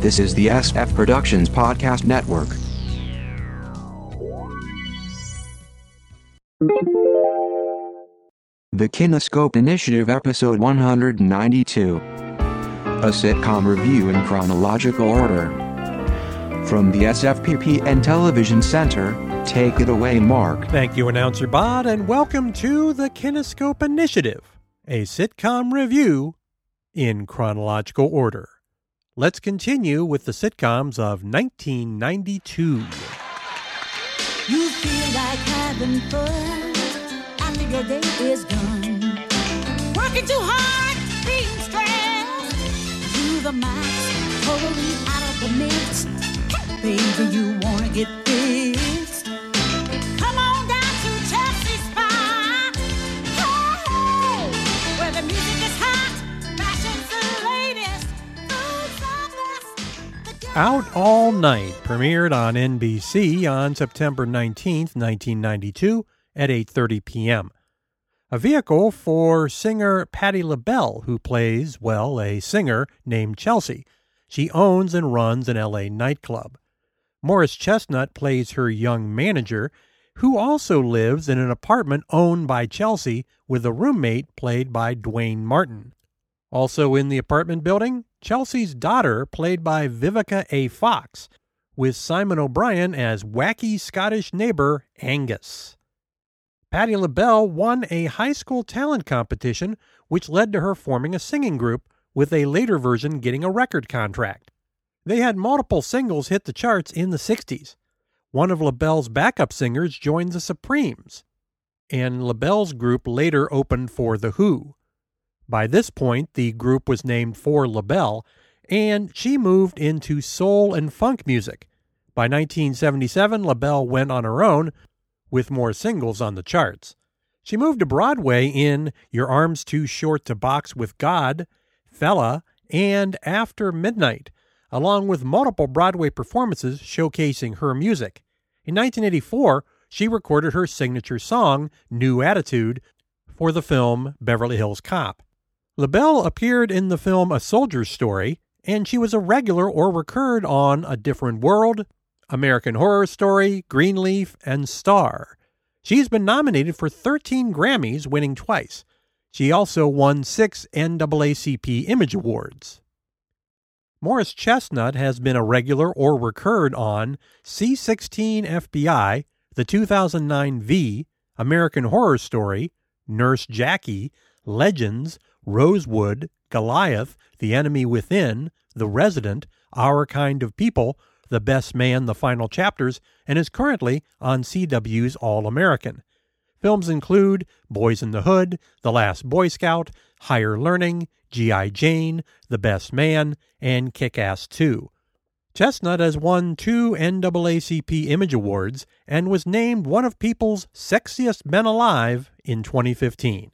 This is the SF Productions Podcast Network. The Kinescope Initiative, Episode 192. A sitcom review in chronological order. From the SFPPN Television Center, take it away, Mark. Thank you, Announcer Bot, and welcome to the Kinescope Initiative, a sitcom review in chronological order. Let's continue with the sitcoms of 1992. You feel like having fun after your day is done. Working too hard, being stressed the max, totally out of the mix. Baby, you wanna get. Out All Night premiered on NBC on September 19th, 1992 at 8:30 p.m. A vehicle for singer Patti LaBelle who plays, well, a singer named Chelsea. She owns and runs an LA nightclub. Morris Chestnut plays her young manager who also lives in an apartment owned by Chelsea with a roommate played by Duane Martin. Also in the apartment building, Chelsea's daughter, played by Vivica A. Fox, with Simon O'Brien as wacky Scottish neighbor Angus. Patti LaBelle won a high school talent competition, which led to her forming a singing group, with a later version getting a record contract. They had multiple singles hit the charts in the 60s. One of LaBelle's backup singers joined the Supremes, and LaBelle's group later opened for The Who. By this point, the group was named for LaBelle, and she moved into soul and funk music. By 1977, LaBelle went on her own with more singles on the charts. She moved to Broadway in Your Arms Too Short to Box with God, Fella, and After Midnight, along with multiple Broadway performances showcasing her music. In 1984, she recorded her signature song, New Attitude, for the film Beverly Hills Cop. LaBelle appeared in the film A Soldier's Story, and she was a regular or recurred on A Different World, American Horror Story, Greenleaf, and Star. She's been nominated for 13 Grammys, winning twice. She also won six NAACP Image Awards. Morris Chestnut has been a regular or recurred on C16 FBI, The 2009 V, American Horror Story, Nurse Jackie, Legends, Rosewood, Goliath, The Enemy Within, The Resident, Our Kind of People, The Best Man, The Final Chapters, and is currently on CW's All American. Films include Boyz n the Hood, The Last Boy Scout, Higher Learning, G.I. Jane, The Best Man, and Kick Ass 2. Chestnut has won two NAACP Image Awards and was named one of People's Sexiest Men Alive in 2015.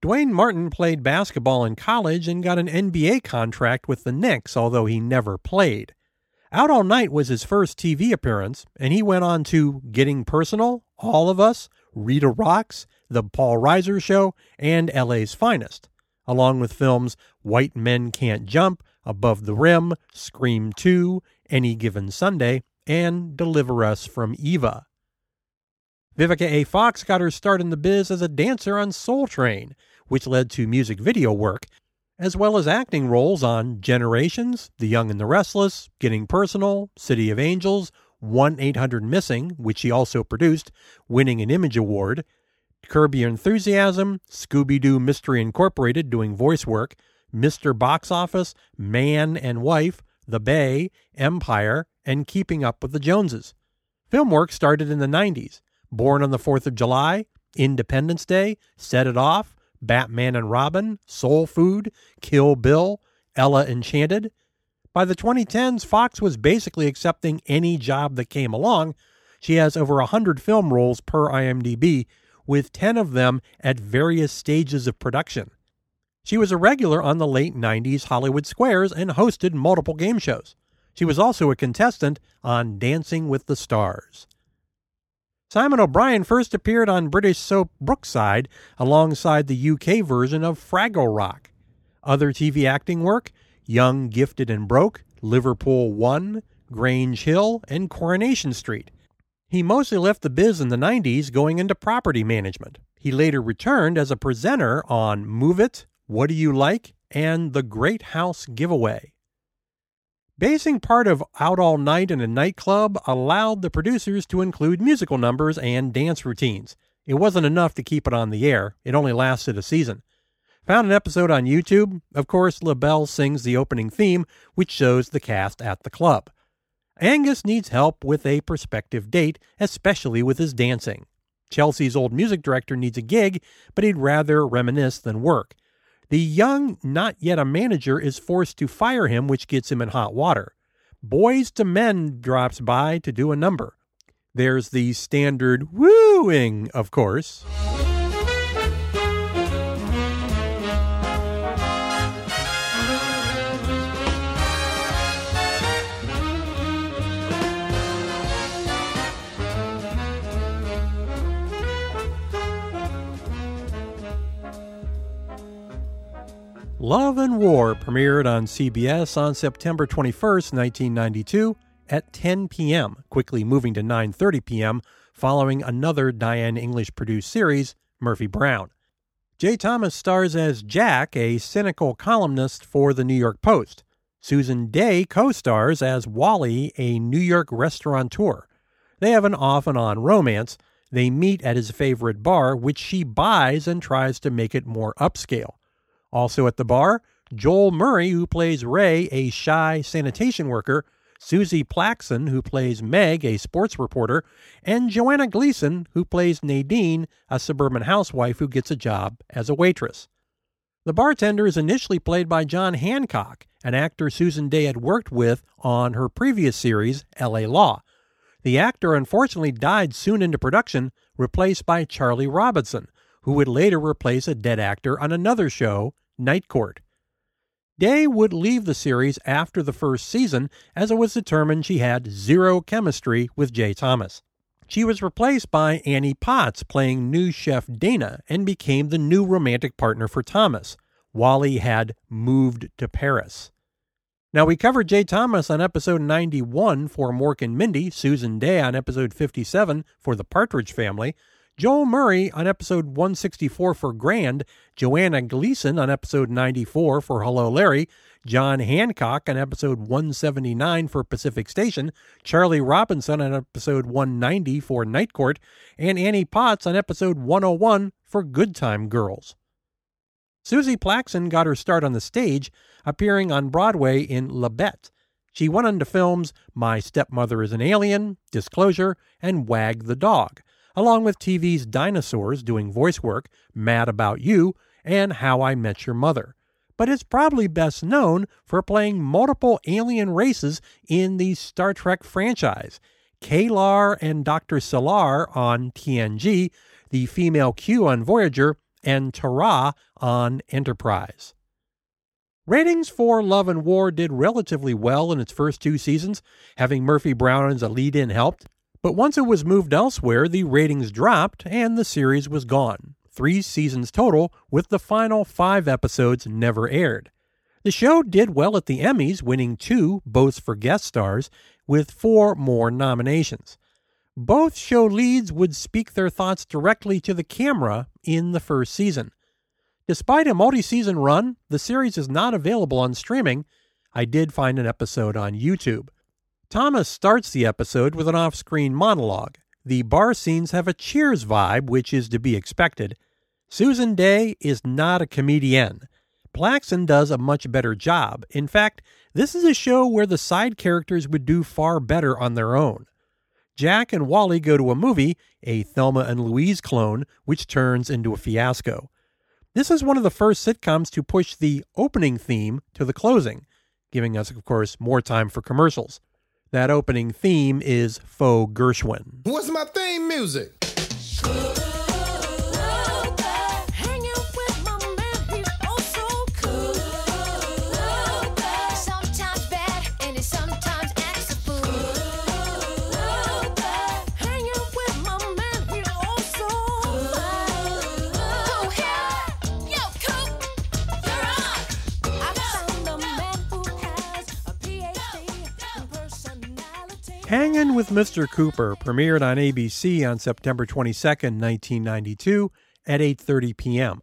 Duane Martin played basketball in college and got an NBA contract with the Knicks, although he never played. Out All Night was his first TV appearance, and he went on to Getting Personal, All of Us, Rita Rocks, The Paul Reiser Show, and LA's Finest, along with films White Men Can't Jump, Above the Rim, Scream 2, Any Given Sunday, and Deliver Us from Eva. Vivica A. Fox got her start in the biz as a dancer on Soul Train, which led to music video work, as well as acting roles on Generations, The Young and the Restless, Getting Personal, City of Angels, 1 800 Missing, which she also produced, winning an Image Award, Curb Your Enthusiasm, Scooby Doo Mystery Incorporated, doing voice work, Mr. Box Office, Man and Wife, The Bay, Empire, and Keeping Up with the Joneses. Film work started in the 90s. Born on the 4th of July, Independence Day, Set It Off, Batman and Robin, Soul Food, Kill Bill, Ella Enchanted. By the 2010s, Fox was basically accepting any job that came along. She has over 100 film roles per IMDb, with 10 of them at various stages of production. She was a regular on the late 90s Hollywood Squares and hosted multiple game shows. She was also a contestant on Dancing with the Stars. Simon O'Brien first appeared on British soap Brookside alongside the UK version of Fraggle Rock. Other TV acting work Young, Gifted, and Broke, Liverpool 1, Grange Hill, and Coronation Street. He mostly left the biz in the 90s going into property management. He later returned as a presenter on Move It, What Do You Like, and The Great House Giveaway. Basing part of Out All Night in a nightclub allowed the producers to include musical numbers and dance routines. It wasn't enough to keep it on the air, it only lasted a season. Found an episode on YouTube. Of course, LaBelle sings the opening theme, which shows the cast at the club. Angus needs help with a prospective date, especially with his dancing. Chelsea's old music director needs a gig, but he'd rather reminisce than work. The young, not yet a manager, is forced to fire him, which gets him in hot water. Boyz II Men drops by to do a number. There's the standard wooing, of course. Love and War premiered on CBS on September 21st, 1992 at 10 p.m., quickly moving to 9:30 p.m. following another Diane English produced series, Murphy Brown. Jay Thomas stars as Jack, a cynical columnist for the New York Post. Susan Dey co-stars as Wally, a New York restaurateur. They have an off and on romance. They meet at his favorite bar, which she buys and tries to make it more upscale. Also at the bar, Joel Murray, who plays Ray, a shy sanitation worker, Suzie Plakson, who plays Meg, a sports reporter, and Joanna Gleason, who plays Nadine, a suburban housewife who gets a job as a waitress. The bartender is initially played by John Hancock, an actor Susan Dey had worked with on her previous series, LA Law. The actor unfortunately died soon into production, replaced by Charlie Robinson, who would later replace a dead actor on another show, Night Court. Dey would leave the series after the first season as it was determined she had zero chemistry with Jay Thomas. She was replaced by Annie Potts playing new chef Dana and became the new romantic partner for Thomas. Wally had moved to Paris. Now, we covered Jay Thomas on episode 91 for Mork and Mindy, Susan Dey on episode 57 for The Partridge Family, Joel Murray on episode 164 for Grand, Joanna Gleason on episode 94 for Hello Larry, John Hancock on episode 179 for Pacific Station, Charlie Robinson on episode 190 for Night Court, and Annie Potts on episode 101 for Good Time Girls. Suzie Plakson got her start on the stage, appearing on Broadway in La Bête. She went on to films My Stepmother is an Alien, Disclosure, and Wag the Dog along with TV's Dinosaurs doing voice work, Mad About You, and How I Met Your Mother. But it's probably best known for playing multiple alien races in the Star Trek franchise. K'Ehleyr and Dr. Selar on TNG, the female Q on Voyager, and Tarah on Enterprise. Ratings for Love and War did relatively well in its first two seasons, having Murphy Brown as a lead in helped. But once it was moved elsewhere, the ratings dropped and the series was gone. Three seasons total, with the final five episodes never aired. The show did well at the Emmys, winning two, both for guest stars, with four more nominations. Both show leads would speak their thoughts directly to the camera in the first season. Despite a multi season run, the series is not available on streaming. I did find an episode on YouTube. Thomas starts the episode with an off screen monologue. The bar scenes have a cheers vibe, which is to be expected. Susan Dey is not a comedienne. Plakson does a much better job. In fact, this is a show where the side characters would do far better on their own. Jack and Wally go to a movie, a Thelma and Louise clone, which turns into a fiasco. This is one of the first sitcoms to push the opening theme to the closing, giving us, of course, more time for commercials. That opening theme is Faux Gershwin. What's my theme music? Hangin' with Mr. Cooper premiered on ABC on September 22, 1992 at 8:30 p.m.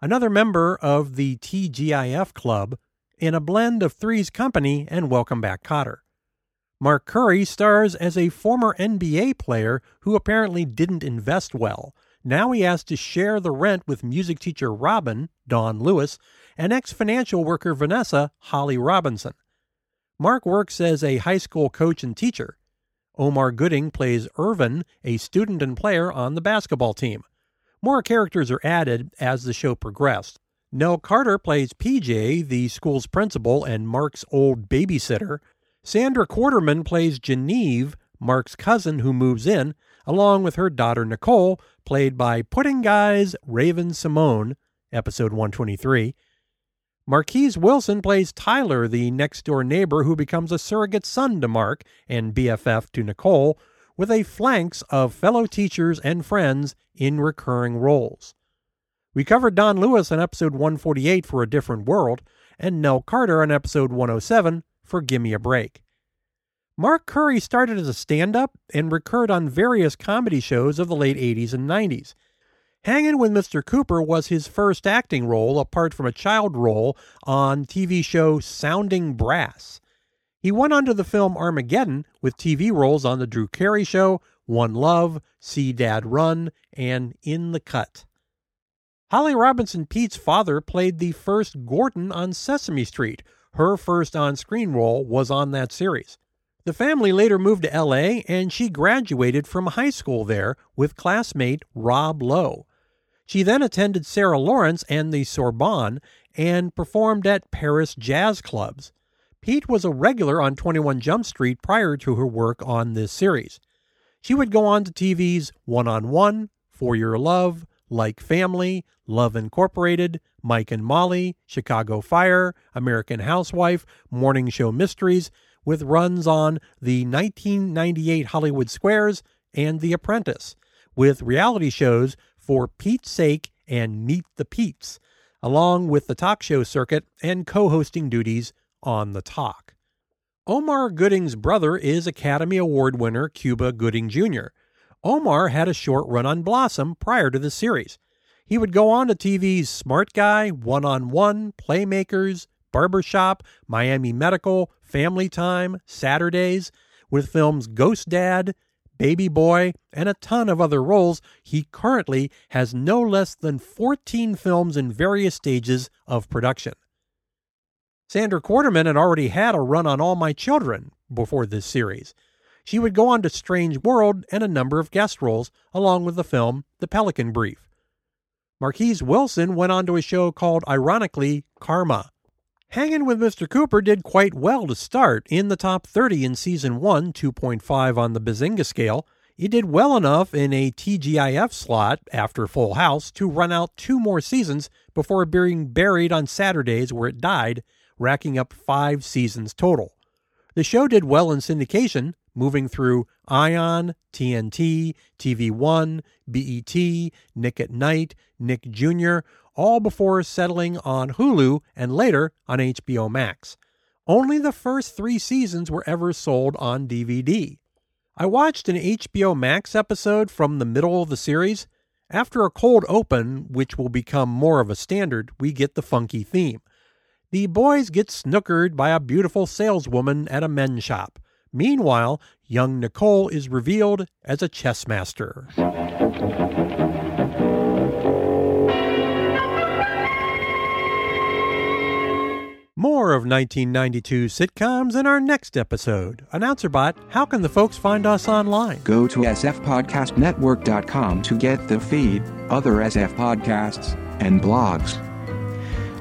Another member of the TGIF club in a blend of Three's Company and Welcome Back Kotter. Mark Curry stars as a former NBA player who apparently didn't invest well. Now he has to share the rent with music teacher Robin, Dawnn Lewis, and ex financial worker Vanessa, Holly Robinson. Mark works as a high school coach and teacher. Omar Gooding plays Irvin, a student and player on the basketball team. More characters are added as the show progressed. Nell Carter plays PJ, the school's principal and Mark's old babysitter. Saundra Quarterman plays Genevieve, Mark's cousin who moves in, along with her daughter Nicole, played by Pudding Guy's Raven Symoné, episode 123. Marquise Wilson plays Tyler, the next door neighbor who becomes a surrogate son to Mark and BFF to Nicole, with a flanks of fellow teachers and friends in recurring roles. We covered Dawnn Lewis on episode 148 for A Different World, and Nell Carter on episode 107 for Gimme a Break. Mark Curry started as a stand up and recurred on various comedy shows of the late 80s and 90s. Hanging with Mr. Cooper was his first acting role apart from a child role on TV show Sounding Brass. He went on to the film Armageddon with TV roles on The Drew Carey Show, One Love, See Dad Run, and In the Cut. Holly Robinson Peete's father played the first Gordon on Sesame Street. Her first on screen role was on that series. The family later moved to LA and she graduated from high school there with classmate Rob Lowe. She then attended Sarah Lawrence and the Sorbonne and performed at Paris jazz clubs. Peete was a regular on 21 Jump Street prior to her work on this series. She would go on to TV's One on One, For Your Love, Like Family, Love Incorporated, Mike and Molly, Chicago Fire, American Housewife, Morning Show Mysteries, with runs on the 1998 Hollywood Squares and The Apprentice, with reality shows for Peete's Sake and Meet the Peetes, along with the talk show circuit and co hosting duties on The Talk. Omar Gooding's brother is Academy Award winner Cuba Gooding Jr. Omar had a short run on Blossom prior to the series. He would go on to TV's Smart Guy, One on One, Playmakers, Barbershop, Miami Medical, Family Time, Saturdays, with films Ghost Dad, Baby Boy, and a ton of other roles. He currently has no less than 14 films in various stages of production. Saundra Quarterman had already had a run on All My Children before this series. She would go on to Strange World and a number of guest roles, along with the film The Pelican Brief. Marquise Wilson went on to a show called, ironically, Karma. Hanging with Mr. Cooper did quite well to start, in the top 30 in season 1, 2.5 on the Bazinga scale. It did well enough in a TGIF slot after Full House to run out two more seasons before being buried on Saturdays where it died racking up five seasons total. The show did well in syndication, moving through Ion, TNT, TV One, BET, Nick at Nite, Nick Jr., all before settling on Hulu and later on HBO Max. Only the first three seasons were ever sold on DVD. I watched an HBO Max episode from the middle of the series. After a cold open, which will become more of a standard, we get the funky theme. The boys get snookered by a beautiful saleswoman at a men's shop. Meanwhile, young Nicole is revealed as a chess master. More of 1992 sitcoms in our next episode. AnnouncerBot, how can the folks find us online? Go to sfpodcastnetwork.com to get the feed, other SF podcasts, and blogs.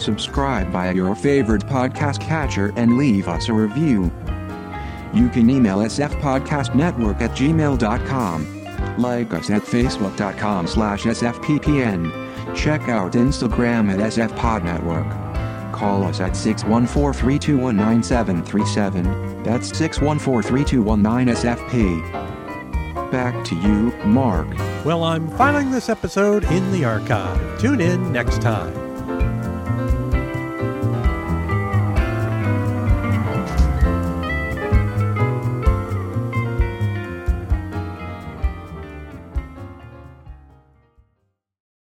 Subscribe via your favorite podcast catcher and leave us a review. You can email sfpodcastnetwork at gmail.com. Like us at facebook.com slash sfppn. Check out Instagram at sfpodnetwork. Call us at 614-321-9737. That's 614-321-9SFP. Back to you, Mark. Well, I'm filing this episode in the archive. Tune in next time.